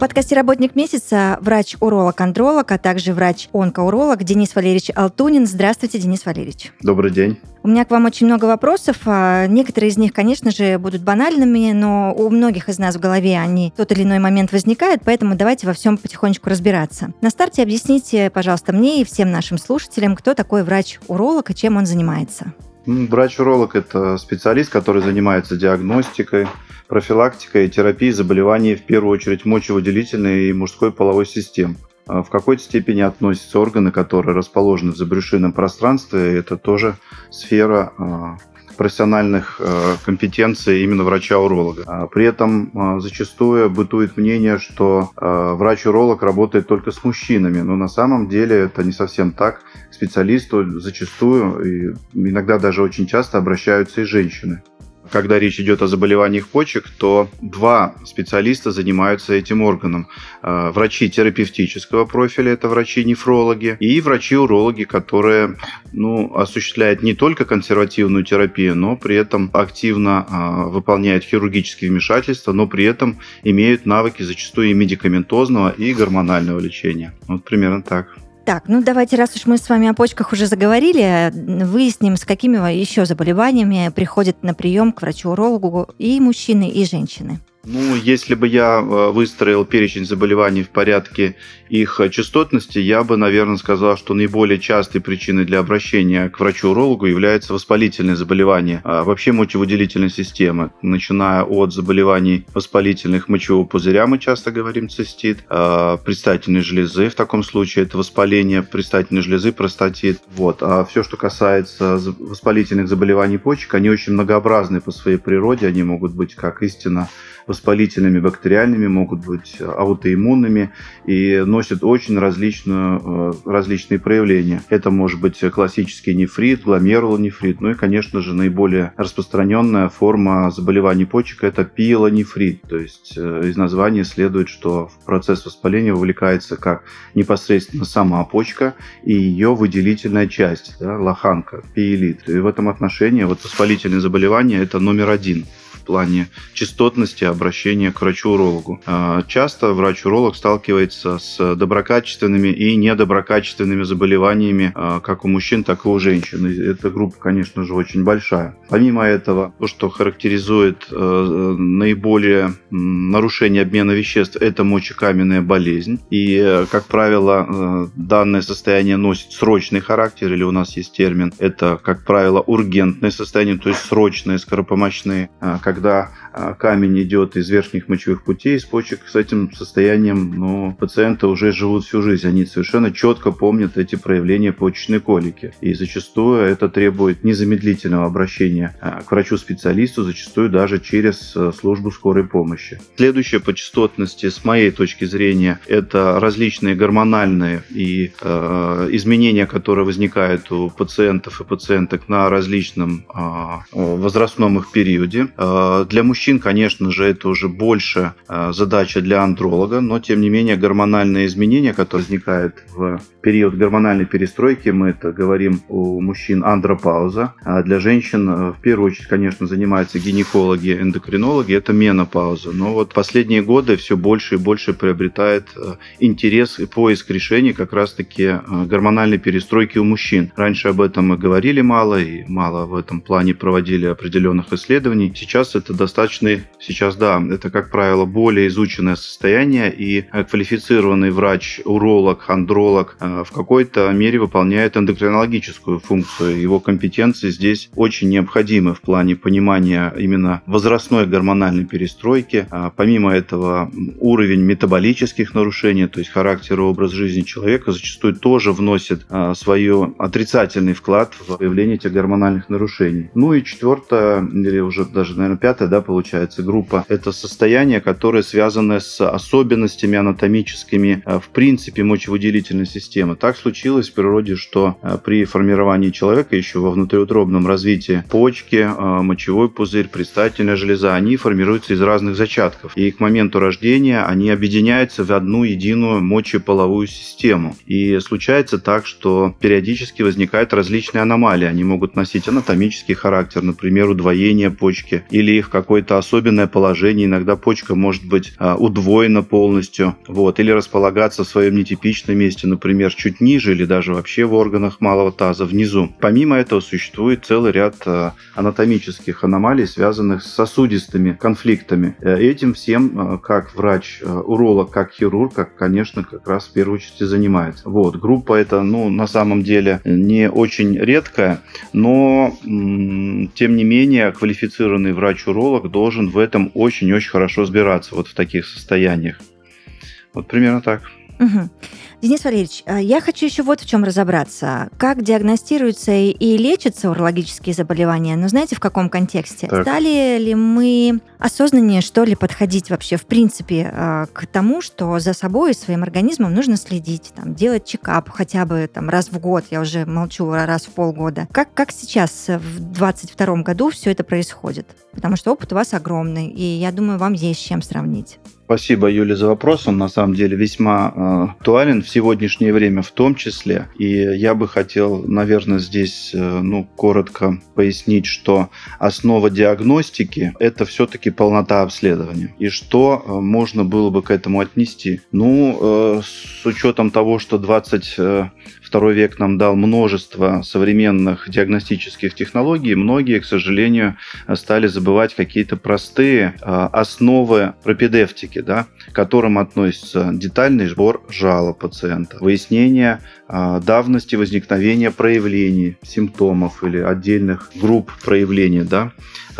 Подкасте «Работник месяца» врач-уролог-андролог, а также врач-онкоуролог Денис Валерьевич Алтунин. Здравствуйте, Денис Валерьевич. Добрый день. У меня к вам очень много вопросов. а Некоторые из них, конечно же, будут банальными, но у многих из нас в голове они в тот или иной момент возникают, поэтому давайте во всем потихонечку разбираться. На старте объясните, пожалуйста, мне и всем нашим слушателям, кто такой врач-уролог и чем он занимается. Врач-уролог – это специалист, который занимается диагностикой, профилактикой и терапией заболеваний, в первую очередь, мочевыделительной и мужской половой систем. А В какой-то степени относятся органы, которые расположены в забрюшинном пространстве. Это тоже сфера а, профессиональных а, компетенций именно врача-уролога. При этом зачастую бытует мнение, что врач-уролог работает только с мужчинами, но на самом деле это не совсем так. К специалисту зачастую и иногда даже очень часто обращаются и женщины. Когда речь идет о заболеваниях почек, то два специалиста занимаются этим органом. Э, Врачи терапевтического профиля, это врачи-нефрологи, и врачи-урологи, которые ну, осуществляют не только консервативную терапию, но при этом активно э, выполняют хирургические вмешательства, но при этом имеют навыки зачастую и медикаментозного, и гормонального лечения. Вот примерно так. Так, ну давайте, раз уж мы с вами о почках уже заговорили, выясним, с какими еще заболеваниями приходят на прием к врачу-урологу и мужчины, и женщины. Ну, если бы я э, выстроил перечень заболеваний в порядке их э, частотности, я бы, наверное, сказал, что наиболее частой причиной для обращения к врачу-урологу является воспалительные заболевания а вообще мочевыделительной системы, начиная от заболеваний воспалительных мочевого пузыря, мы часто говорим цистит, а, предстательной железы, в таком случае это воспаление предстательной железы, простатит. Вот. А все, что касается воспалительных заболеваний почек, они очень многообразны по своей природе, они могут быть как истинно воспалительными, бактериальными, могут быть аутоиммунными и носят очень различную, э, различные проявления. Это может быть классический нефрит, гломерулонефрит, ну и, конечно же, наиболее распространенная форма заболеваний почек – это пиелонефрит. То есть э, из названия следует, что в процесс воспаления вовлекается как непосредственно сама почка и ее выделительная часть, да, лоханка, пиелит. И в этом отношении вот воспалительные заболевания – это номер один плане частотности обращения к врачу-урологу. А, Часто врач-уролог сталкивается с доброкачественными и недоброкачественными заболеваниями а, как у мужчин, так и у женщин. Эта группа, конечно же, очень большая. Помимо этого, то, что характеризует э, наиболее нарушение обмена веществ, это мочекаменная болезнь. И, э, как правило, э, данное состояние носит срочный характер, или у нас есть термин, это, как правило, ургентное состояние, то есть срочные, скоропомощные, а, когда камень идет из верхних мочевых путей, из почек, с этим состоянием ну, пациенты уже живут всю жизнь. Они совершенно четко помнят эти проявления почечной колики. И зачастую это требует незамедлительного обращения а, к врачу-специалисту, зачастую даже через э, службу скорой помощи. Следующее по частотности, с моей точки зрения, это различные гормональные и э, изменения, которые возникают у пациентов и пациенток на различном а, возрастном их периоде. Э, Для мужчин, конечно же, это уже больше э, задача для андролога, но тем не менее гормональные изменения, которые возникают в период гормональной перестройки, мы это говорим у мужчин андропауза, а для женщин э, в первую очередь, конечно, занимаются гинекологи, эндокринологи, это менопауза. Но вот последние годы все больше и больше приобретает э, интерес и поиск решений как раз-таки гормональной перестройки у мужчин. Раньше об этом мы говорили мало и мало в этом плане проводили определенных исследований. Сейчас это достаточно, сейчас да, это, как правило, более изученное состояние и квалифицированный врач, уролог, андролог э, в какой-то мере выполняет эндокринологическую функцию. Его компетенции здесь очень необходимы в плане понимания именно возрастной гормональной перестройки. А Помимо этого, уровень метаболических нарушений, то есть характер и образ жизни человека зачастую тоже вносит а, свой отрицательный вклад в появление этих гормональных нарушений. Ну и четвертое, или уже даже, наверное, пятое, да, получается, получается группа. Это состояние, которое связано с особенностями анатомическими в принципе мочевыделительной системы. Так случилось в природе, что при формировании человека еще во внутриутробном развитии почки, мочевой пузырь, предстательная железа, они формируются из разных зачатков. И к моменту рождения они объединяются в одну единую мочеполовую систему. И случается так, что периодически возникают различные аномалии. Они могут носить анатомический характер, например, удвоение почки или их какое-то особенное положение. Иногда почка может быть а, удвоена полностью, вот, или располагаться в своем нетипичном месте, например, чуть ниже или даже вообще в органах малого таза внизу. Помимо этого существует целый ряд а, анатомических аномалий, связанных с сосудистыми конфликтами. Э, этим всем, а, как врач-уролог, как хирург, как, конечно, как раз в первую очередь и занимается. Вот, группа это, ну, на самом деле не очень редкая, но, тем не менее, квалифицированный врач-уролог должен в этом очень-очень хорошо разбираться, вот в таких состояниях. Вот примерно так. Угу. Денис Валерьевич, а я хочу еще вот в чем разобраться. Как диагностируются и лечатся урологические заболевания? Но знаете, в каком контексте? Так. Стали ли мы осознаннее, что ли, подходить вообще, в принципе, а, к тому, что за собой и своим организмом нужно следить, там, делать чекап хотя бы там, раз в год, я уже молчу, раз в полгода. Как, как сейчас, в 2022 году, все это происходит? Потому что опыт у вас огромный, и я думаю, вам есть с чем сравнить. Спасибо, Юля, за вопрос. Он на самом деле весьма э, актуален сегодняшнее время в том числе. И я бы хотел, наверное, здесь э, ну, коротко пояснить, что основа диагностики – это все-таки полнота обследования. И что э, можно было бы к этому отнести? Ну, с учетом того, что 20 Второй век нам дал множество современных диагностических технологий. Многие, к сожалению, стали забывать какие-то простые а, основы пропедевтики, да, к которым относятся детальный сбор жалоб пациента, выяснение давности возникновения проявлений, симптомов или отдельных групп проявлений, да,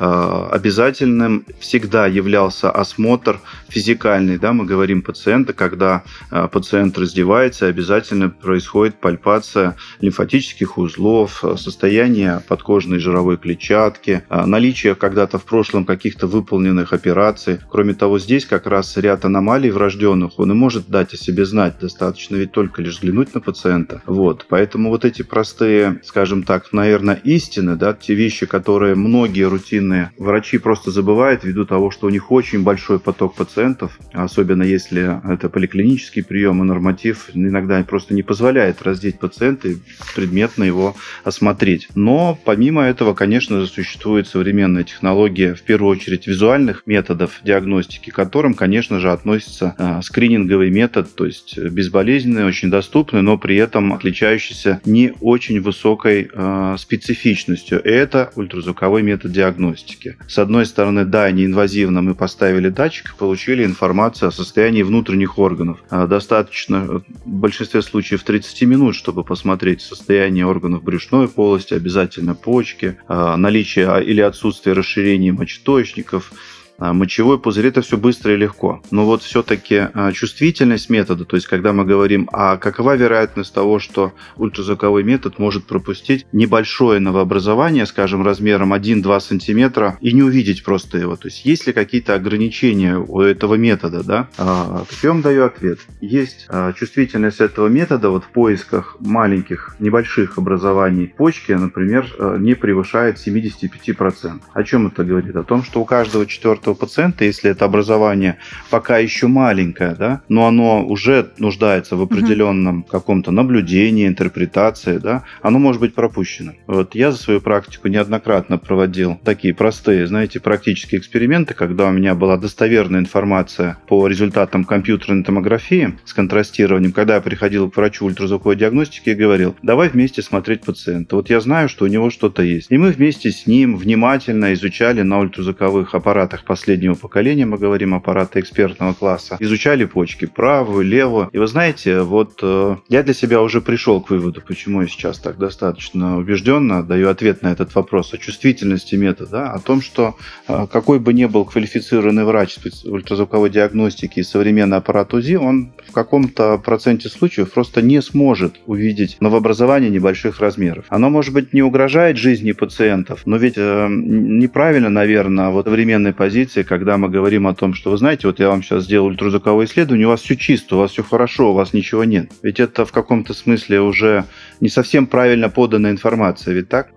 а, обязательным всегда являлся осмотр физикальный, да, мы говорим пациента, когда а, пациент раздевается, обязательно происходит пальпация лимфатических узлов, а, состояние подкожной жировой клетчатки, наличие когда-то в прошлом каких-то выполненных операций. Кроме того, здесь как раз ряд аномалий врожденных, он и может дать о себе знать, достаточно ведь только лишь взглянуть на пациента. Вот, поэтому вот эти простые, скажем так, наверное, истины, да, те вещи, которые многие рутинные. Врачи просто забывают ввиду того, что у них очень большой поток пациентов, особенно если это поликлинический прием и норматив иногда просто не позволяет раздеть пациента и предметно его осмотреть. Но помимо этого, конечно же, существует современная технология, в первую очередь визуальных методов диагностики, к которым, конечно же, относится э, скрининговый метод, то есть безболезненный, очень доступный, но при этом отличающийся не очень высокой э, специфичностью. Это ультразвуковой метод диагностики. С одной стороны, да, неинвазивно мы поставили датчик и получили информацию о состоянии внутренних органов. А, достаточно в большинстве случаев 30 минут, чтобы посмотреть состояние органов брюшной полости, обязательно почки, а, наличие или отсутствие расширения мочеточников, а, мочевой пузырь, это все быстро и легко. Но вот все-таки а, чувствительность метода, то есть когда мы говорим, а какова вероятность того, что ультразвуковой метод может пропустить небольшое новообразование, скажем, размером 1-2 сантиметра, и не увидеть просто его. То есть есть ли какие-то ограничения у этого метода, да? А, вам даю ответ. Есть чувствительность этого метода вот в поисках маленьких, небольших образований почки, например, не превышает 75%. О чем это говорит? О том, что у каждого четвертого этого пациента, если это образование пока еще маленькое, да, но оно уже нуждается в определенном каком-то наблюдении, интерпретации, да, оно может быть пропущено. Вот я за свою практику неоднократно проводил такие простые, знаете, практические эксперименты, когда у меня была достоверная информация по результатам компьютерной томографии с контрастированием, когда я приходил к врачу ультразвуковой диагностики и говорил, давай вместе смотреть пациента. Вот я знаю, что у него что-то есть. И мы вместе с ним внимательно изучали на ультразвуковых аппаратах последнего поколения, мы говорим аппараты экспертного класса, изучали почки правую, левую. И вы знаете, вот э, я для себя уже пришел к выводу, почему я сейчас так достаточно убежденно даю ответ на этот вопрос о чувствительности метода, о том, что э, какой бы ни был квалифицированный врач ультразвуковой диагностики и современный аппарат УЗИ, он в каком-то проценте случаев просто не сможет увидеть новообразование небольших размеров. Оно, может быть, не угрожает жизни пациентов, но ведь э, неправильно, наверное, вот современной позиции позиции, когда мы говорим о том, что вы знаете, вот я вам сейчас сделал ультразвуковое исследование, у вас все чисто, у вас все хорошо, у вас ничего нет. Ведь это в каком-то смысле уже не совсем правильно поданная информация, ведь так?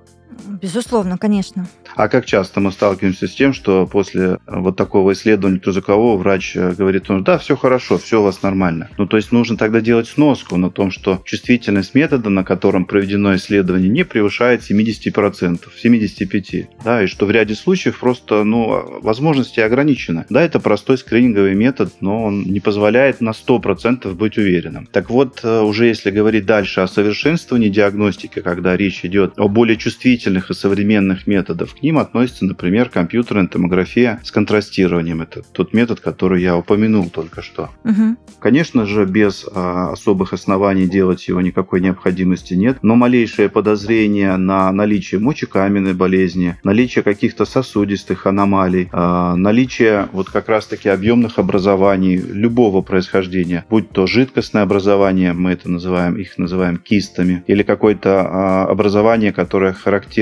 Безусловно, конечно. А как часто мы сталкиваемся с тем, что после э, вот такого исследования ультразвукового врач э, говорит, что да, все хорошо, все у вас нормально. Ну, то есть нужно тогда делать сноску на том, что чувствительность метода, на котором проведено исследование, не превышает 70%, 75%. Да, и что в ряде случаев просто, ну, возможности ограничены. Да, это простой скрининговый метод, но он не позволяет на 100% быть уверенным. Так вот, э, уже если говорить дальше о совершенствовании диагностики, когда речь идет о более чувствительных и современных методах, ним относится, например, компьютерная томография с контрастированием. Это тот метод, который я упомянул только что. Угу. Конечно же, без а, особых оснований делать его никакой необходимости нет, но малейшее подозрение на наличие мочекаменной болезни, наличие каких-то сосудистых аномалий, а, наличие вот как раз-таки объемных образований любого происхождения, будь то жидкостное образование, мы это называем, их называем кистами, или какое-то а, образование, которое характерно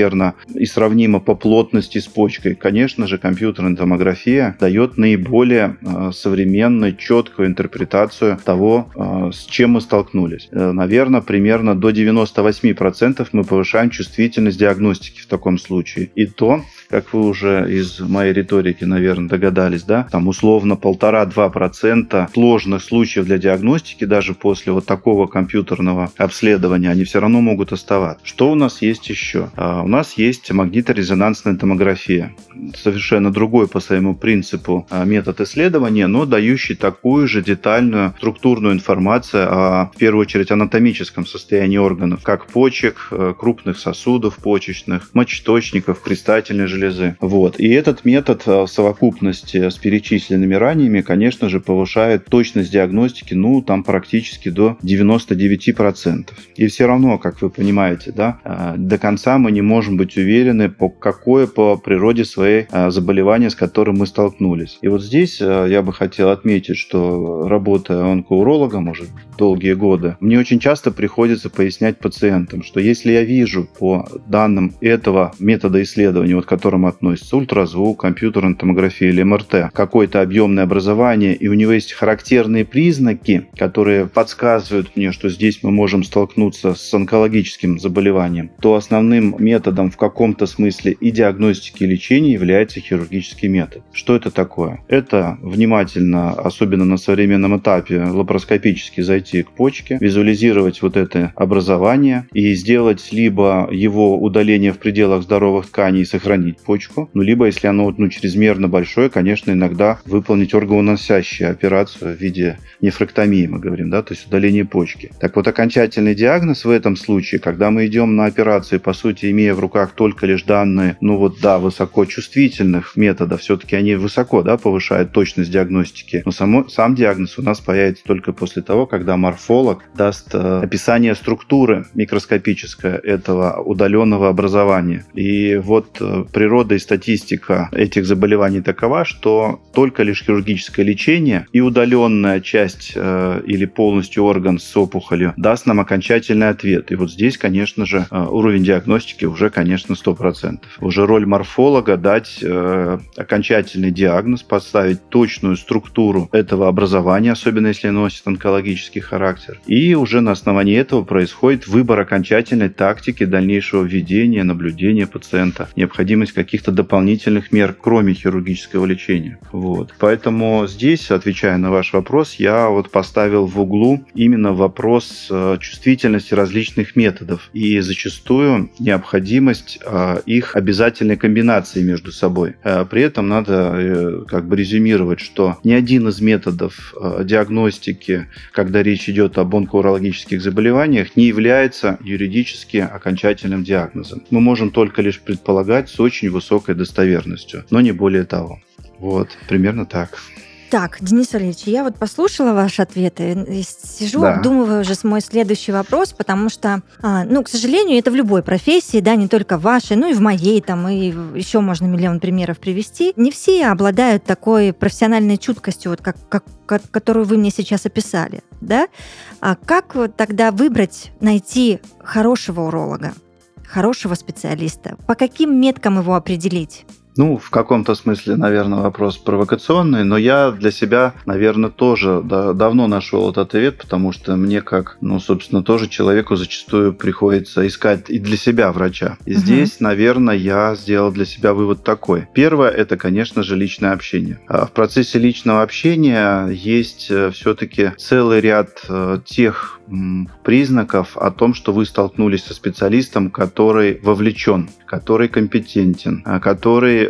и сравнимо по плотности с почкой. Конечно же, компьютерная томография дает наиболее э, современную, четкую интерпретацию того, э, с чем мы столкнулись. Э, наверное, примерно до 98% мы повышаем чувствительность диагностики в таком случае. И то, как вы уже из моей риторики, наверное, догадались, да, там условно полтора-два процента сложных случаев для диагностики даже после вот такого компьютерного обследования, они все равно могут оставаться. Что у нас есть еще? А, у нас есть магниторезонансная томография. Совершенно другой по своему принципу а, метод исследования, но дающий такую же детальную структурную информацию о, в первую очередь, анатомическом состоянии органов, как почек, э, крупных сосудов почечных, мочеточников, предстательной железы, железы. Вот. И этот метод э, в совокупности с перечисленными ранними, конечно же, повышает точность диагностики, ну, там практически до 99%. И все равно, как вы понимаете, да, э, до конца мы не можем быть уверены, по какое по природе своей э, заболевание, с которым мы столкнулись. И вот здесь я бы хотел отметить, что работая онкоурологом уже долгие годы, мне очень часто приходится пояснять пациентам, что если я вижу по данным этого метода исследования, вот который которым относится ультразвук, компьютерная томография или МРТ, какое-то объемное образование, и у него есть характерные признаки, которые подсказывают мне, что здесь мы можем столкнуться с онкологическим заболеванием, то основным методом в каком-то смысле и диагностики, и лечения является хирургический метод. Что это такое? Это внимательно, особенно на современном этапе, лапароскопически зайти к почке, визуализировать вот это образование и сделать либо его удаление в пределах здоровых тканей и сохранить почку. Ну, либо, если оно ну, чрезмерно большое, конечно, иногда выполнить органоносящую операцию в виде нефрактомии, мы говорим, да, то есть удаление почки. Так вот, окончательный диагноз в этом случае, когда мы идем на операцию, по сути, имея в руках только лишь данные, ну вот, да, высокочувствительных методов, все-таки они высоко, да, повышают точность диагностики, но само, сам диагноз у нас появится только после того, когда морфолог даст э, описание структуры микроскопическое этого удаленного образования. И вот э, природа природа и статистика этих заболеваний такова, что только лишь хирургическое лечение и удаленная часть э, или полностью орган с опухолью даст нам окончательный ответ. И вот здесь, конечно же, э, уровень диагностики уже, конечно, 100%. Уже роль морфолога дать э, окончательный диагноз, поставить точную структуру этого образования, особенно если носит онкологический характер. И уже на основании этого происходит выбор окончательной тактики дальнейшего введения, наблюдения пациента, необходимость каких-то дополнительных мер, кроме хирургического лечения. Вот. Поэтому здесь, отвечая на ваш вопрос, я вот поставил в углу именно вопрос э, чувствительности различных методов и зачастую необходимость э, их обязательной комбинации между собой. Э, при этом надо как бы резюмировать, что ни один из методов диагностики, когда речь идет об онкоурологических заболеваниях, не является юридически окончательным диагнозом. Мы можем только лишь предполагать с очень высокой достоверностью, но не более того. Вот, примерно так. Так, Денис Валерьевич, я вот послушала ваши ответы и сижу, да. обдумываю уже мой следующий вопрос, потому что, а, ну, к сожалению, это в любой профессии, да, не только в вашей, ну и в моей, там, и еще можно миллион примеров привести. Не все обладают такой профессиональной чуткостью, вот как, как которую вы мне сейчас описали, да? А как вот тогда выбрать, найти хорошего уролога? Хорошего специалиста? По каким меткам его определить? Ну, в каком-то смысле, наверное, вопрос провокационный, но я для себя, наверное, тоже да, давно нашел этот ответ, потому что мне, как, ну, собственно, тоже человеку зачастую приходится искать и для себя врача. И угу. здесь, наверное, я сделал для себя вывод такой. Первое – это, конечно же, личное общение. А в процессе личного общения есть э, все-таки целый ряд э, тех признаков о том, что вы столкнулись со специалистом, который вовлечен, который компетентен, а,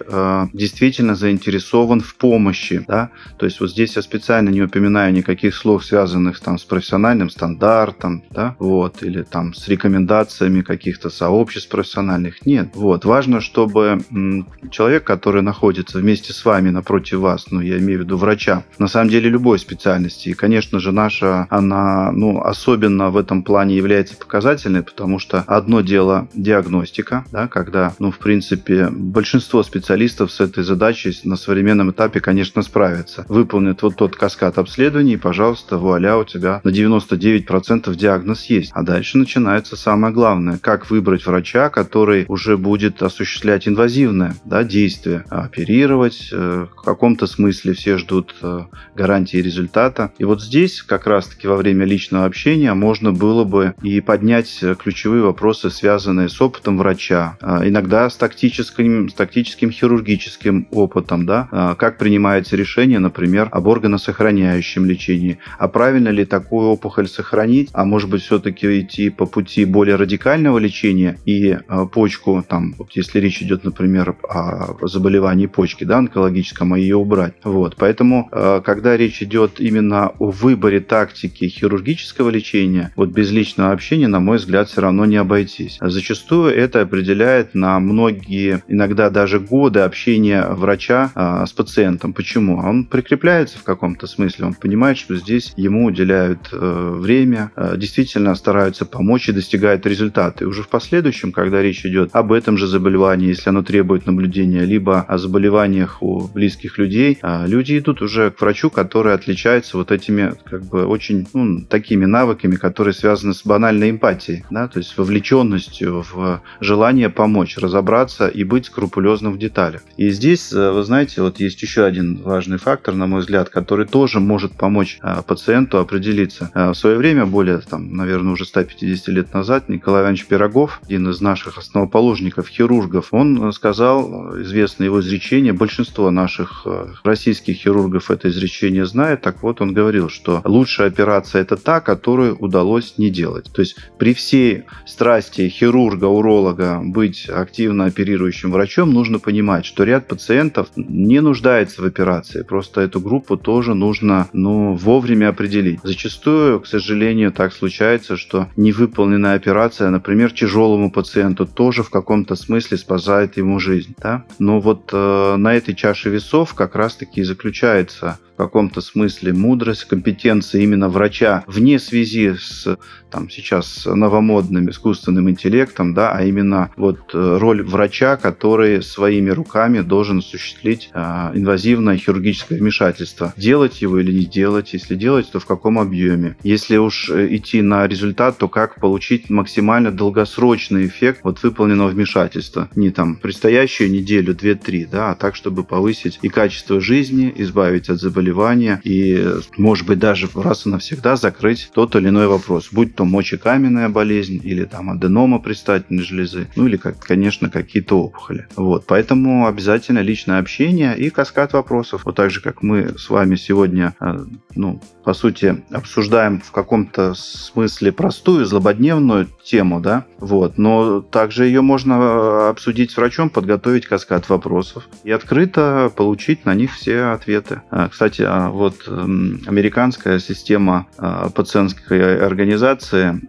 э, действительно заинтересован в помощи. Да? То есть вот здесь я специально не упоминаю никаких слов, связанных там, с профессиональным стандартом, да? вот, или там с рекомендациями каких-то сообществ профессиональных. Нет. Вот. Важно, чтобы м, человек, который находится вместе с вами, напротив вас, ну, я имею в виду врача, на самом деле любой специальности, и, конечно же, наша, она, ну, особенно в этом плане является показательной, потому что одно дело диагностика, да, когда, ну, в принципе, большинство специалистов с этой задачей на современном этапе, конечно, справятся. Выполнят вот тот каскад обследований, и, пожалуйста, вуаля, у тебя на 99% диагноз есть. А дальше начинается самое главное. Как выбрать врача, который уже будет осуществлять инвазивное да, действие, оперировать. Э, в каком-то смысле все ждут э, гарантии результата. И вот здесь как раз-таки во время личного общения можно было бы и поднять ключевые вопросы, связанные с опытом врача, а, иногда с тактическим, с тактическим хирургическим опытом, да, а, как принимается решение, например, об органосохраняющем лечении, а правильно ли такую опухоль сохранить, а может быть все-таки идти по пути более радикального лечения и а, почку, там, вот если речь идет, например, о заболевании почки, да, онкологическом, а ее убрать. Вот, поэтому, когда речь идет именно о выборе тактики хирургического лечения. Вот без личного общения, на мой взгляд, все равно не обойтись. Зачастую это определяет на многие, иногда даже годы общения врача а, с пациентом. Почему? Он прикрепляется в каком-то смысле, он понимает, что здесь ему уделяют э, время, э, действительно стараются помочь и достигают результаты. Уже в последующем, когда речь идет об этом же заболевании, если оно требует наблюдения, либо о заболеваниях у близких людей, э, люди идут уже к врачу, который отличается вот этими как бы очень ну, такими навыками, которые связаны с банальной эмпатией, да, то есть вовлеченностью в желание помочь, разобраться и быть скрупулезным в деталях. И здесь, э, вы знаете, вот есть еще один важный фактор, на мой взгляд, который тоже может помочь э, пациенту определиться. Э, в свое время, более, там, наверное, уже 150 лет назад, Николай Иванович Пирогов, один из наших основоположников, хирургов, он сказал, известно его изречение, большинство наших российских хирургов это изречение знает, так вот он говорил, что лучшая операция это та, которую удалось не делать. То есть при всей страсти хирурга, уролога быть активно оперирующим врачом, нужно понимать, что ряд пациентов не нуждается в операции. Просто эту группу тоже нужно ну, вовремя определить. Зачастую, к сожалению, так случается, что невыполненная операция, например, тяжелому пациенту тоже в каком-то смысле спасает ему жизнь. Да? Но вот э, на этой чаше весов как раз-таки и заключается каком-то смысле мудрость, компетенция именно врача вне связи с там сейчас новомодным искусственным интеллектом, да, а именно вот э, роль врача, который своими руками должен осуществить а, инвазивное хирургическое вмешательство. Делать его или не делать, если делать, то в каком объеме. Если уж э, идти на результат, то как получить максимально долгосрочный эффект вот выполненного вмешательства. Не там предстоящую неделю, две-три, да, а так, чтобы повысить и качество жизни, избавить от заболевания и, может быть, даже раз и навсегда закрыть тот или иной вопрос, будь то мочекаменная болезнь или там аденома предстательной железы, ну или, как, конечно, какие-то опухоли. Вот, поэтому обязательно личное общение и каскад вопросов. Вот так же, как мы с вами сегодня, э, ну, по сути, обсуждаем в каком-то смысле простую, злободневную тему, да, вот, но также ее можно э, обсудить с врачом, подготовить каскад вопросов и открыто получить на них все ответы. А, кстати, а вот эм, американская система э, пациентской организации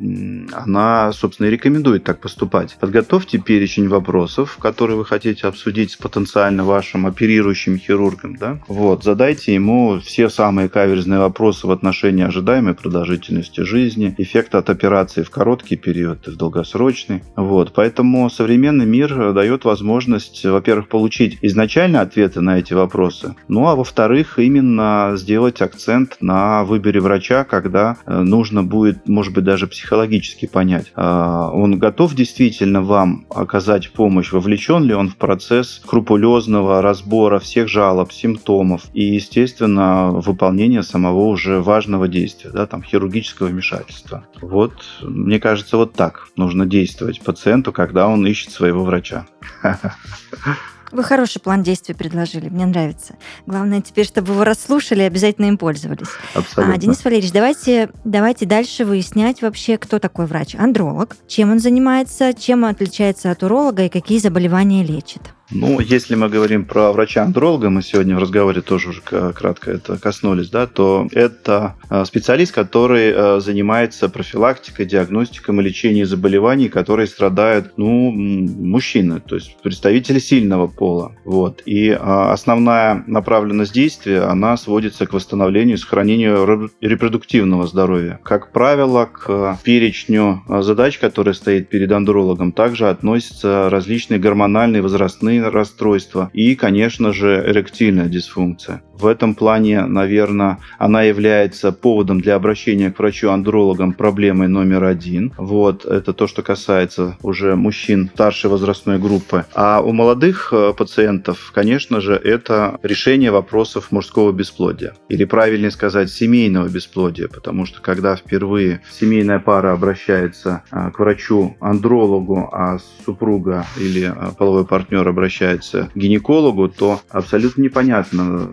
она, собственно, и рекомендует так поступать. Подготовьте перечень вопросов, которые вы хотите обсудить с потенциально вашим оперирующим хирургом. Да? Вот, задайте ему все самые каверзные вопросы в отношении ожидаемой продолжительности жизни, эффекта от операции в короткий период и в долгосрочный. Вот, поэтому современный мир дает возможность, во-первых, получить изначально ответы на эти вопросы, ну а во-вторых, именно именно сделать акцент на выборе врача, когда э, нужно будет, может быть, даже психологически понять, а, он готов действительно вам оказать помощь, вовлечен ли он в процесс скрупулезного разбора всех жалоб, симптомов и, естественно, выполнения самого уже важного действия, да, там, хирургического вмешательства. Вот, мне кажется, вот так нужно действовать пациенту, когда он ищет своего врача. Вы хороший план действий предложили, мне нравится. Главное теперь, чтобы его расслушали и обязательно им пользовались. Абсолютно. А, Денис Валерьевич, давайте, давайте дальше выяснять вообще, кто такой врач. Андролог, чем он занимается, чем он отличается от уролога и какие заболевания лечит. Ну, если мы говорим про врача-андролога, мы сегодня в разговоре тоже уже кратко это коснулись, да, то это э, специалист, который э, занимается профилактикой, диагностикой и лечением заболеваний, которые страдают, ну, мужчины, то есть представители сильного пола. Вот. И э, основная направленность действия, она сводится к восстановлению и сохранению репродуктивного здоровья. Как правило, к перечню задач, которые стоит перед андрологом, также относятся различные гормональные возрастные расстройства и, конечно же, эректильная дисфункция. В этом плане, наверное, она является поводом для обращения к врачу-андрологам проблемой номер один. Вот, это то, что касается уже мужчин старшей возрастной группы. А у молодых э, пациентов, конечно же, это решение вопросов мужского бесплодия. Или правильнее сказать, семейного бесплодия, потому что когда впервые семейная пара обращается э, к врачу-андрологу, а супруга или э, половой партнер обращается к гинекологу, то абсолютно непонятно,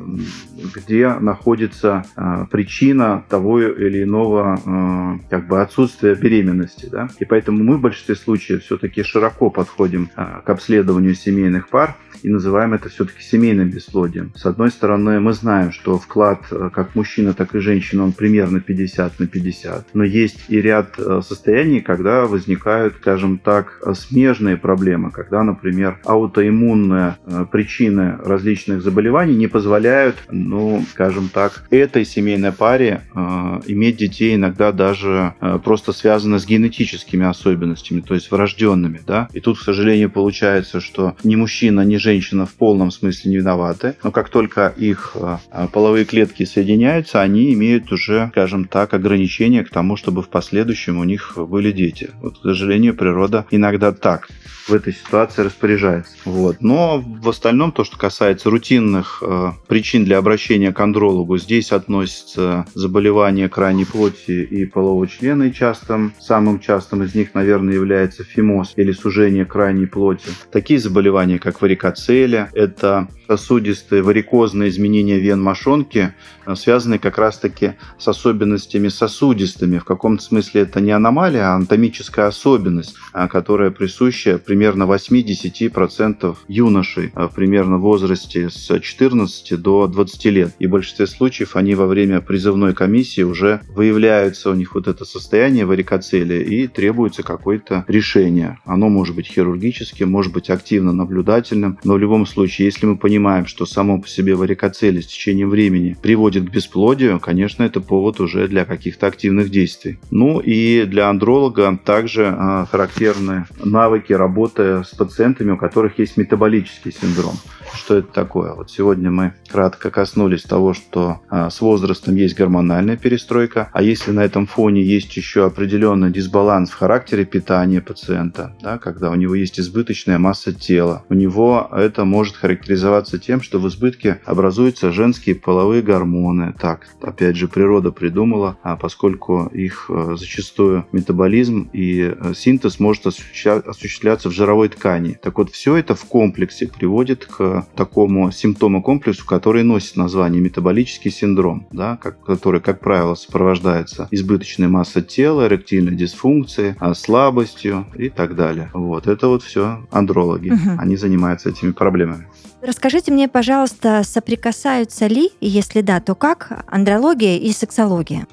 где находится э, причина того или иного э, как бы отсутствия беременности. Да? И поэтому мы в большинстве случаев все-таки широко подходим э, к обследованию семейных пар и называем это все-таки семейным бесплодием. С одной стороны, мы знаем, что вклад как мужчина, так и женщина, он примерно 50 на 50. Но есть и ряд состояний, когда возникают, скажем так, смежные проблемы, когда, например, аутоиммунные причины различных заболеваний не позволяют ну, скажем так, этой семейной паре э, иметь детей иногда даже э, просто связано с генетическими особенностями, то есть врожденными, да. И тут, к сожалению, получается, что ни мужчина, ни женщина в полном смысле не виноваты, но как только их э, половые клетки соединяются, они имеют уже, скажем так, ограничения к тому, чтобы в последующем у них были дети. Вот, к сожалению, природа иногда так в этой ситуации распоряжается. Вот. Но в остальном, то, что касается рутинных э, причин для обращения к андрологу, здесь относятся заболевания крайней плоти и полового члена, и частым, самым частым из них, наверное, является фимоз или сужение крайней плоти. Такие заболевания, как варикоцелия, это сосудистые варикозные изменения вен мошонки, э, связанные как раз-таки с особенностями сосудистыми. В каком-то смысле это не аномалия, а анатомическая особенность, э, которая присуща примерно 8-10% юношей примерно в возрасте с 14 до 20 лет. И в большинстве случаев они во время призывной комиссии уже выявляются у них вот это состояние варикоцелия и требуется какое-то решение. Оно может быть хирургическим, может быть активно наблюдательным, но в любом случае, если мы понимаем, понимаем, что само по себе варикоцеле с течением времени приводит к бесплодию, конечно, это повод уже для каких-то активных действий. Ну и для андролога также а, характерны навыки работы с пациентами, у которых есть метаболический синдром. Что это такое? Вот сегодня мы кратко коснулись того, что а, с возрастом есть гормональная перестройка, а если на этом фоне есть еще определенный дисбаланс в характере питания пациента, да, когда у него есть избыточная масса тела, у него это может характеризоваться тем, что в избытке образуются женские половые гормоны. Так, опять же, природа придумала, а поскольку их а, зачастую метаболизм и а, синтез может осуществляться в жировой ткани. Так вот, все это в комплексе приводит к такому симптому комплексу, который носит название метаболический синдром, да, как, который, как правило, сопровождается избыточной массой тела, эректильной дисфункцией, а, слабостью и так далее. Вот это вот все андрологи. Угу. Они занимаются этими проблемами. Расскажите мне, пожалуйста, соприкасаются ли, если да, то как андрология и сексология?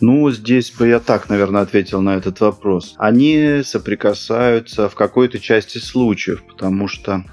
Ну, здесь бы я так, наверное, ответил на этот вопрос. Они соприкасаются в какой-то части случаев, потому что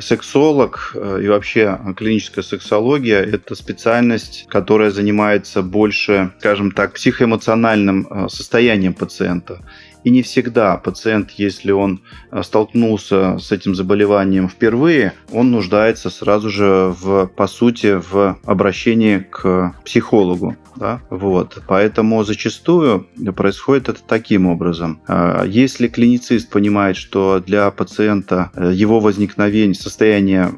сексолог э, и вообще клиническая сексология – это специальность, которая занимается больше, скажем так, психоэмоциональным э, состоянием пациента И не всегда пациент, если он э, столкнулся с этим заболеванием впервые, он нуждается сразу же в, по сути, в обращении к психологу. Да? Вот. Поэтому зачастую происходит это таким образом. А, если клиницист понимает, что для пациента э, его возникновение, состояние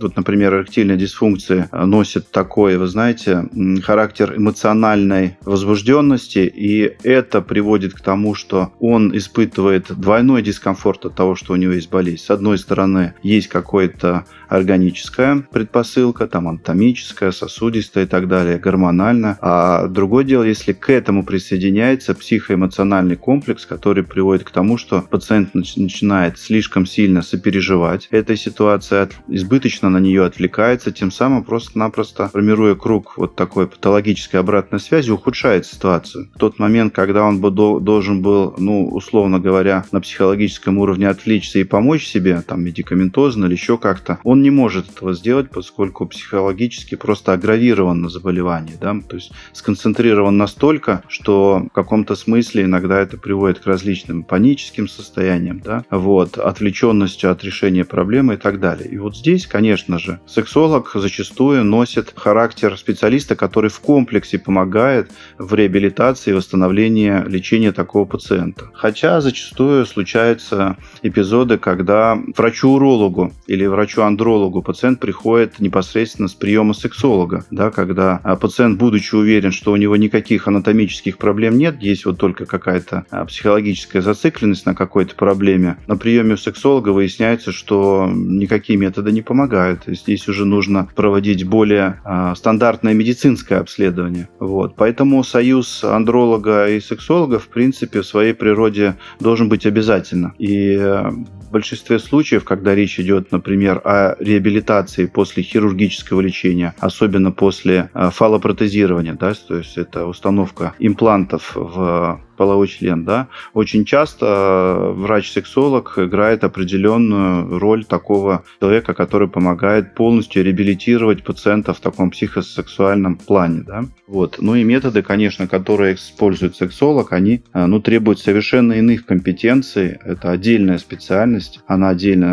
вот, например, эректильная дисфункция носит такой, вы знаете, характер эмоциональной возбужденности, и это приводит к тому, что он испытывает двойной дискомфорт от того, что у него есть болезнь. С одной стороны, есть какое-то органическая предпосылка, там анатомическая, сосудистая и так далее, гормональная. А другое дело, если к этому присоединяется психоэмоциональный комплекс, который приводит к тому, что пациент начинает слишком сильно сопереживать этой ситуации, избыточно на нее отвлекается, тем самым просто-напросто формируя круг вот такой патологической обратной связи, ухудшает ситуацию. В тот момент, когда он бы должен был, ну, условно говоря, на психологическом уровне отвлечься и помочь себе, там, медикаментозно или еще как-то, он не может этого сделать, поскольку психологически просто агравирован на заболевание, да, то есть сконцентрирован настолько, что в каком-то смысле иногда это приводит к различным паническим состояниям, да, вот, отвлеченностью от решения проблемы и так далее. И вот здесь, конечно же, сексолог зачастую носит характер специалиста, который в комплексе помогает в реабилитации и восстановлении лечения такого пациента. Хотя зачастую случаются эпизоды, когда врачу-урологу или врачу-андрологу пациент приходит непосредственно с приема сексолога, да, когда а, пациент, будучи уверен, что у него никаких анатомических проблем нет, есть вот только какая-то а, психологическая зацикленность на какой-то проблеме, на приеме у сексолога выясняется, что никакие методы не помогают. Здесь уже нужно проводить более а, стандартное медицинское обследование. Вот. Поэтому союз андролога и сексолога, в принципе, в своей природе должен быть обязательно. И э, в большинстве случаев, когда речь идет, например, о реабилитации после хирургического лечения, особенно после э, фалопротезирования, да, то есть это установка имплантов в половой член, да, очень часто э, врач-сексолог играет определенную роль такого человека, который помогает полностью реабилитировать пациента в таком психосексуальном плане, да. Вот. Ну и методы, конечно, которые использует сексолог, они э, ну, требуют совершенно иных компетенций. Это отдельная специальность, она отдельно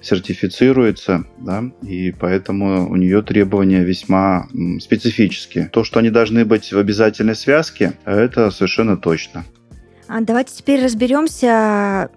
э, сертифицируется, да, и поэтому у нее требования весьма специфические. То, что они должны быть в обязательной связке, это совершенно точно точно. А давайте теперь разберемся,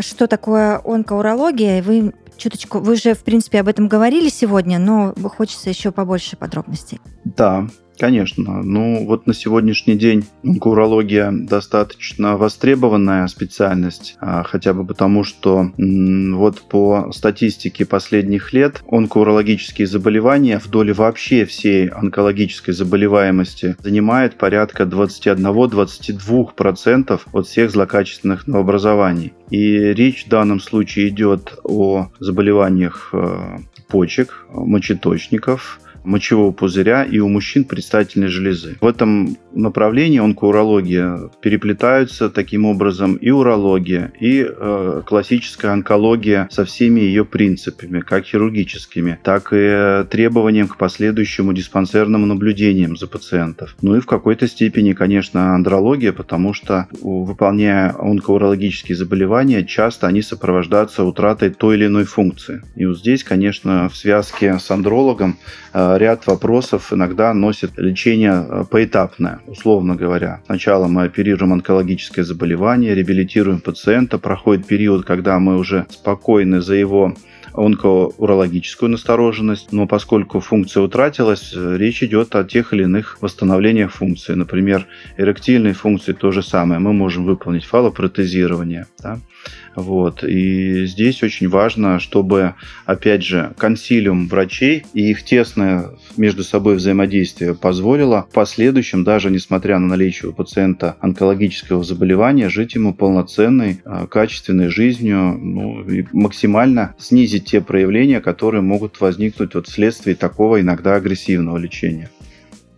что такое онкоурология. Вы чуточку, вы же, в принципе, об этом говорили сегодня, но хочется еще побольше подробностей. Да, Конечно. Ну, вот на сегодняшний день онкоурология достаточно востребованная специальность, а, хотя бы потому, что вот по статистике последних лет онкоурологические заболевания в доле вообще всей онкологической заболеваемости занимает порядка 21-22% от всех злокачественных новообразований. И речь в данном случае идет о заболеваниях э, почек, мочеточников, мочевого пузыря и у мужчин предстательной железы. В этом направлении онкоурология переплетаются таким образом и урология, и э, классическая онкология со всеми ее принципами, как хирургическими, так и требованием к последующему диспансерному наблюдениям за пациентов. Ну и в какой-то степени, конечно, андрология, потому что выполняя онкоурологические заболевания, часто они сопровождаются утратой той или иной функции. И вот здесь, конечно, в связке с андрологом э, ряд вопросов иногда носит лечение э, поэтапное, условно говоря. Сначала мы оперируем онкологическое заболевание, реабилитируем пациента, проходит период, когда мы уже спокойны за его онкоурологическую настороженность, но поскольку функция утратилась, э, речь идет о тех или иных восстановлениях функции. Например, эректильной функции то же самое. Мы можем выполнить фалопротезирование. Да? Вот. И здесь очень важно, чтобы, опять же, консилиум врачей и их тесное между собой взаимодействие позволило в последующем, даже несмотря на наличие у пациента онкологического заболевания, жить ему полноценной, а, качественной жизнью, ну, и максимально снизить те проявления, которые могут возникнуть вот вследствие такого иногда агрессивного лечения.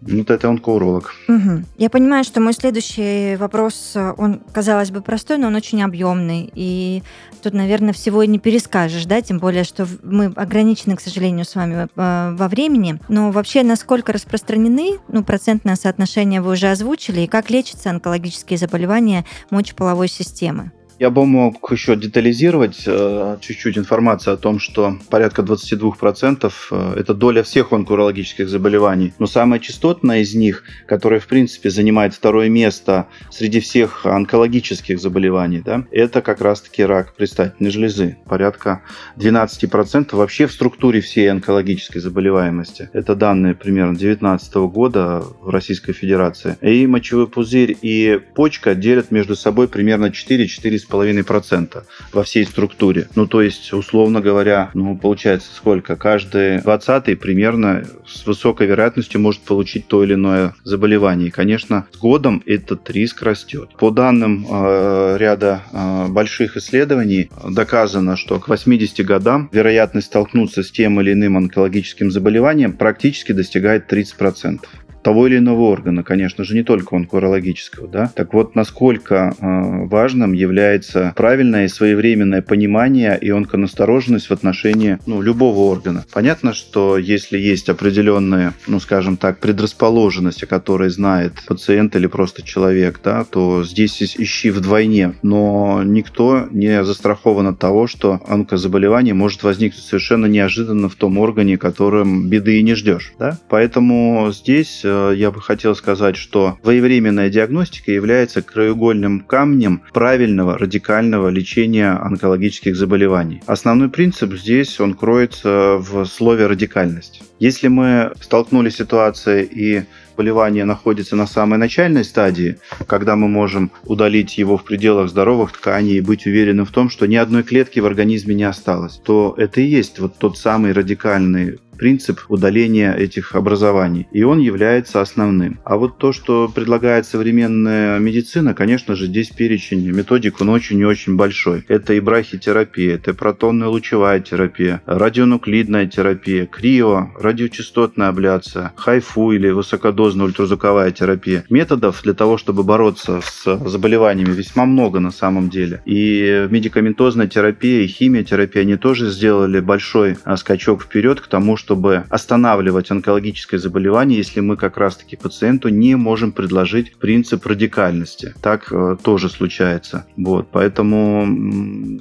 Ну, это онкоуролог. Угу. Я понимаю, что мой следующий вопрос, он, казалось бы, простой, но он очень объемный. И тут, наверное, всего и не перескажешь, да, тем более, что мы ограничены, к сожалению, с вами э, во времени. Но вообще, насколько распространены, ну, процентное соотношение вы уже озвучили, и как лечатся онкологические заболевания мочеполовой системы? Я бы мог еще детализировать э, чуть-чуть информацию о том, что порядка 22% э, это доля всех онкологических заболеваний. Но самая частотная из них, которая в принципе занимает второе место среди всех онкологических заболеваний, да, это как раз-таки рак предстательной железы. Порядка 12% вообще в структуре всей онкологической заболеваемости. Это данные примерно 2019 года в Российской Федерации. И мочевой пузырь и почка делят между собой примерно 4-4 2,5% во всей структуре. Ну, то есть, условно говоря, ну, получается сколько? Каждый двадцатый примерно с высокой вероятностью может получить то или иное заболевание. И, конечно, с годом этот риск растет. По данным э, ряда э, больших исследований доказано, что к 80 годам вероятность столкнуться с тем или иным онкологическим заболеванием практически достигает 30% того или иного органа, конечно же, не только онкологического. Да? Так вот, насколько э, важным является правильное и своевременное понимание и онконастороженность в отношении ну, любого органа. Понятно, что если есть определенная, ну, скажем так, предрасположенность, о которой знает пациент или просто человек, да, то здесь ищи вдвойне. Но никто не застрахован от того, что онкозаболевание может возникнуть совершенно неожиданно в том органе, которым беды и не ждешь. Да? Поэтому здесь Э, я бы хотел сказать, что своевременная диагностика является краеугольным камнем правильного радикального лечения онкологических заболеваний. Основной принцип здесь, он кроется в слове радикальность. Если мы столкнулись с ситуацией и заболевание находится на самой начальной стадии, когда мы можем удалить его в пределах здоровых тканей и быть уверены в том, что ни одной клетки в организме не осталось, то это и есть вот тот самый радикальный принцип удаления этих образований. И он является основным. А вот то, что предлагает современная медицина, конечно же, здесь перечень методик, он очень и очень большой. Это и брахитерапия, это протонная лучевая терапия, радионуклидная терапия, крио, радиочастотная абляция, хайфу или высокодозная ультразвуковая терапия. Методов для того, чтобы бороться с заболеваниями весьма много на самом деле. И медикаментозная терапия и химиотерапия, они тоже сделали большой а, скачок вперед к тому, что чтобы останавливать онкологическое заболевание, если мы как раз-таки пациенту не можем предложить принцип радикальности. Так э, тоже случается. Вот. Поэтому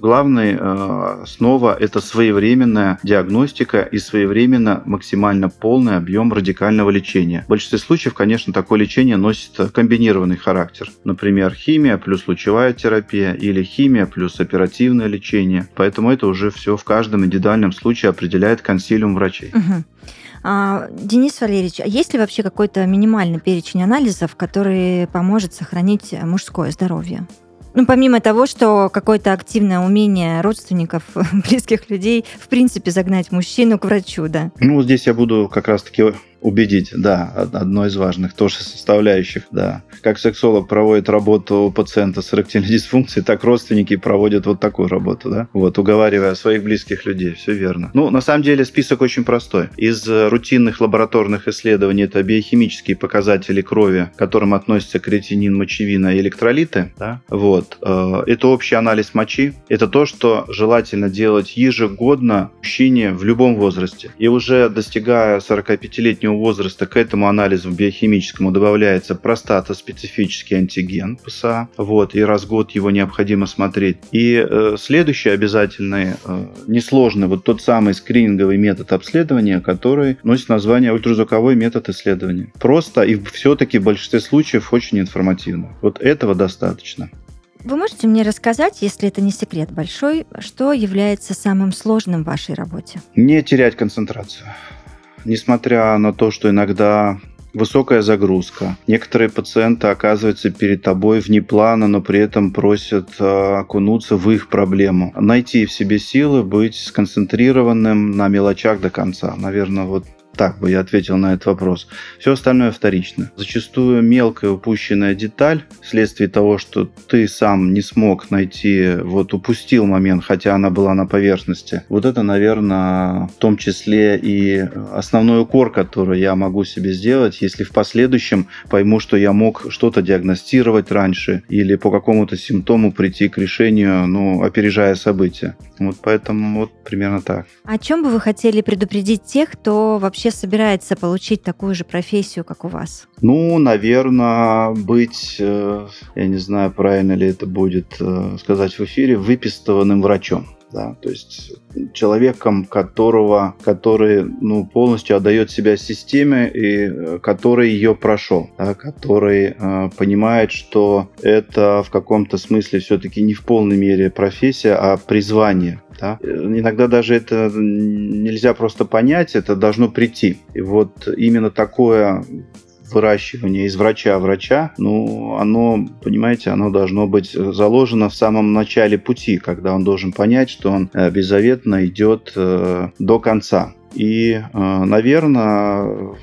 главная э, основа – это своевременная диагностика и своевременно максимально полный объем радикального лечения. В большинстве случаев, конечно, такое лечение носит комбинированный характер. Например, химия плюс лучевая терапия или химия плюс оперативное лечение. Поэтому это уже все в каждом индивидуальном случае определяет консилиум врачей. Угу. А, Денис Валерьевич, а есть ли вообще какой-то минимальный перечень анализов, который поможет сохранить мужское здоровье? Ну, помимо того, что какое-то активное умение родственников, близких людей, в принципе, загнать мужчину к врачу, да. Ну, здесь я буду как раз-таки убедить, да, одно из важных тоже составляющих, да. Как сексолог проводит работу у пациента с эректильной дисфункцией, так родственники проводят вот такую работу, да, вот, уговаривая своих близких людей, все верно. Ну, на самом деле список очень простой. Из рутинных лабораторных исследований это биохимические показатели крови, к которым относятся креатинин, мочевина и электролиты, да, вот. Э, это общий анализ мочи, это то, что желательно делать ежегодно мужчине в любом возрасте. И уже достигая 45-летнего среднего возраста к этому анализу биохимическому добавляется простата-специфический антиген ПСА, вот, и раз в год его необходимо смотреть. И э, следующий обязательный, э, несложный, вот тот самый скрининговый метод обследования, который носит название ультразвуковой метод исследования. Просто и все-таки в большинстве случаев очень информативно. Вот этого достаточно. Вы можете мне рассказать, если это не секрет большой, что является самым сложным в вашей работе? Не терять концентрацию несмотря на то, что иногда высокая загрузка. Некоторые пациенты оказываются перед тобой вне плана, но при этом просят э, окунуться в их проблему. Найти в себе силы, быть сконцентрированным на мелочах до конца. Наверное, вот так бы я ответил на этот вопрос. Все остальное вторично. Зачастую мелкая упущенная деталь вследствие того, что ты сам не смог найти, вот упустил момент, хотя она была на поверхности. Вот это, наверное, в том числе и основной укор, который я могу себе сделать, если в последующем пойму, что я мог что-то диагностировать раньше или по какому-то симптому прийти к решению, ну, опережая события. Вот поэтому вот примерно так. О чем бы вы хотели предупредить тех, кто вообще собирается получить такую же профессию, как у вас? Ну, наверное, быть, э, я не знаю, правильно ли это будет э, сказать в эфире, выпистованным врачом да, то есть человеком, которого, который ну, полностью отдает себя системе и э, который ее прошел, да, который э, понимает, что это в каком-то смысле все-таки не в полной мере профессия, а призвание. Да? Иногда даже это нельзя просто понять, это должно прийти. И вот именно такое выращивание из врача врача, ну, оно, понимаете, оно должно быть заложено в самом начале пути, когда он должен понять, что он э, беззаветно идет э, до конца. И, э, наверное,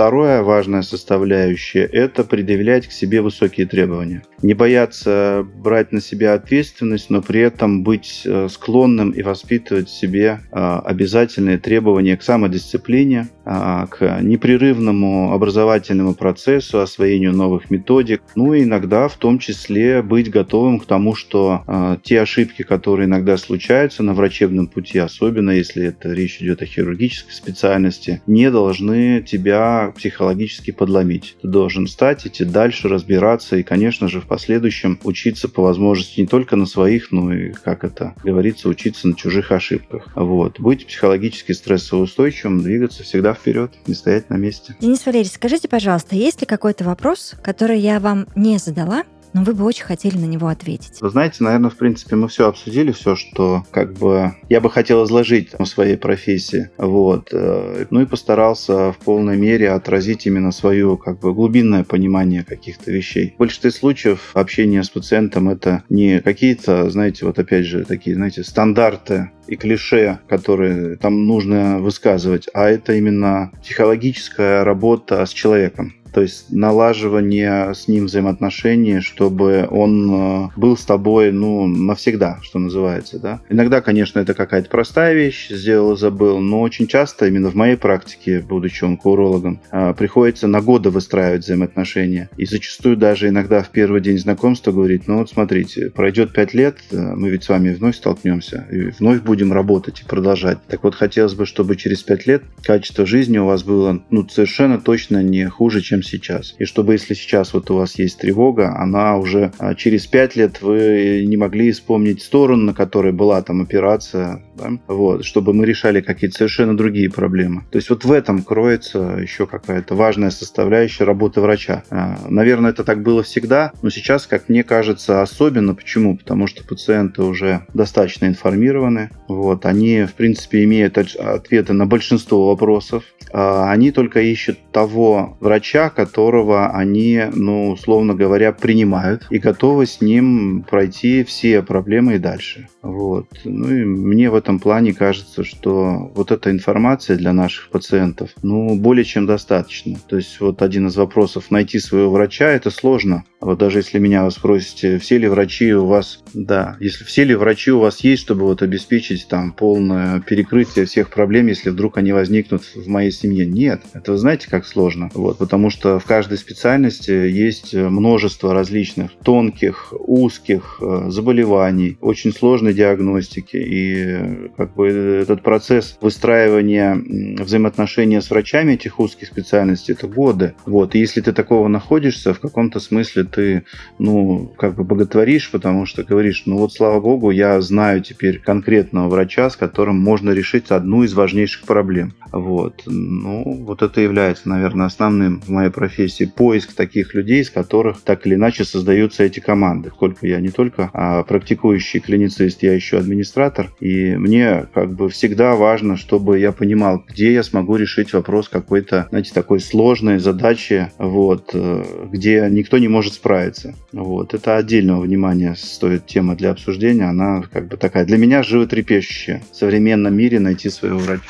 Вторая важная составляющая – это предъявлять к себе высокие требования. Не бояться брать на себя ответственность, но при этом быть э, склонным и воспитывать в себе э, обязательные требования к самодисциплине, э, к непрерывному образовательному процессу, освоению новых методик, ну и иногда в том числе быть готовым к тому, что те ошибки, которые иногда случаются на врачебном пути, особенно если это речь идет о хирургической специальности, не должны тебя психологически подломить. Ты должен встать, идти дальше, разбираться и, конечно же, в последующем учиться по возможности не только на своих, но и, как это говорится, учиться на чужих ошибках. Вот. Быть психологически стрессоустойчивым, двигаться всегда вперед, не стоять на месте. Денис Валерьевич, скажите, пожалуйста, есть ли какой-то вопрос, который я вам не задала, но вы бы очень хотели на него ответить. Вы знаете, наверное, в принципе, мы все обсудили, все, что как бы я бы хотел изложить в своей профессии. Вот. Э, ну и постарался в полной мере отразить именно свое как бы глубинное понимание каких-то вещей. В большинстве случаев общение с пациентом это не какие-то, знаете, вот опять же, такие, знаете, стандарты и клише, которые там нужно высказывать, а это именно психологическая работа с человеком то есть налаживание с ним взаимоотношений, чтобы он э, был с тобой, ну, навсегда, что называется, да. Иногда, конечно, это какая-то простая вещь, сделал забыл, но очень часто, именно в моей практике, будучи онкоурологом, э, приходится на годы выстраивать взаимоотношения. И зачастую даже иногда в первый день знакомства говорить, ну вот смотрите, пройдет пять лет, э, мы ведь с вами вновь столкнемся, и вновь будем работать и продолжать. Так вот, хотелось бы, чтобы через пять лет качество жизни у вас было, ну, совершенно точно не хуже, чем чем сейчас. И чтобы если сейчас вот у вас есть тревога, она уже а, через пять лет вы не могли вспомнить сторону, на которой была там операция, да? вот, чтобы мы решали какие-то совершенно другие проблемы. То есть вот в этом кроется еще какая-то важная составляющая работы врача. А, наверное, это так было всегда, но сейчас, как мне кажется, особенно. Почему? Потому что пациенты уже достаточно информированы, вот, они, в принципе, имеют ответы на большинство вопросов, а, они только ищут того врача, которого они, ну, условно говоря, принимают и готовы с ним пройти все проблемы и дальше. Вот. Ну и мне в этом плане кажется, что вот эта информация для наших пациентов, ну, более чем достаточно. То есть вот один из вопросов, найти своего врача, это сложно. Вот даже если меня вы спросите, все ли врачи у вас, да, если все ли врачи у вас есть, чтобы вот обеспечить там полное перекрытие всех проблем, если вдруг они возникнут в моей семье. Нет, это вы знаете, как сложно. Вот, потому что в каждой специальности есть множество различных тонких, узких э, заболеваний, очень сложной диагностики. И как бы этот процесс выстраивания взаимоотношения с врачами этих узких специальностей это годы. Вот, и если ты такого находишься, в каком-то смысле ты, ну, как бы боготворишь, потому что говоришь, ну вот, слава богу, я знаю теперь конкретного врача, с которым можно решить одну из важнейших проблем. Вот. Ну, вот это является, наверное, основным в моей профессии поиск таких людей, из которых так или иначе создаются эти команды. Сколько я не только а, практикующий клиницист, я еще администратор, и мне как бы всегда важно, чтобы я понимал, где я смогу решить вопрос какой-то, знаете, такой сложной задачи, вот, э, где никто не может справиться. Вот. Это отдельного внимания стоит тема для обсуждения, она как бы такая для меня животрепещущая в современном мире найти своего врача.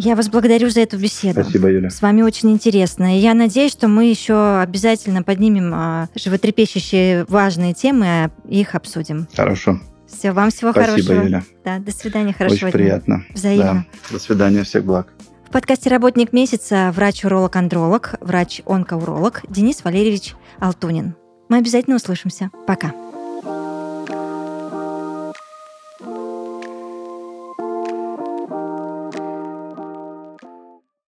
Я вас благодарю за эту беседу. Спасибо, Юля. С вами очень интересно. И я надеюсь, что мы еще обязательно поднимем а, животрепещущие важные темы, а их обсудим. Хорошо. Все, вам всего Спасибо, хорошего. Юля. Да, до свидания, хорошего Очень дня. приятно. Взаимно. Да. До свидания, всех благ. В подкасте «Работник месяца» врач-уролог-андролог, врач-онкоуролог Денис Валерьевич Алтунин. Мы обязательно услышимся. Пока.